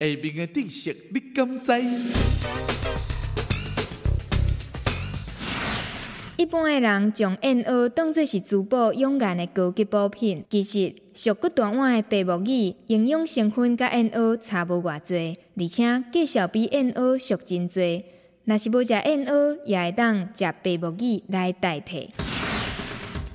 下面的知识你敢知？一般的人将燕窝当作是滋补养颜的高级补品，其实俗骨短碗的白木耳营养成分甲燕窝差无偌济，而且价格比燕窝俗真济。若是要食燕窝，也会当食白木耳来代替。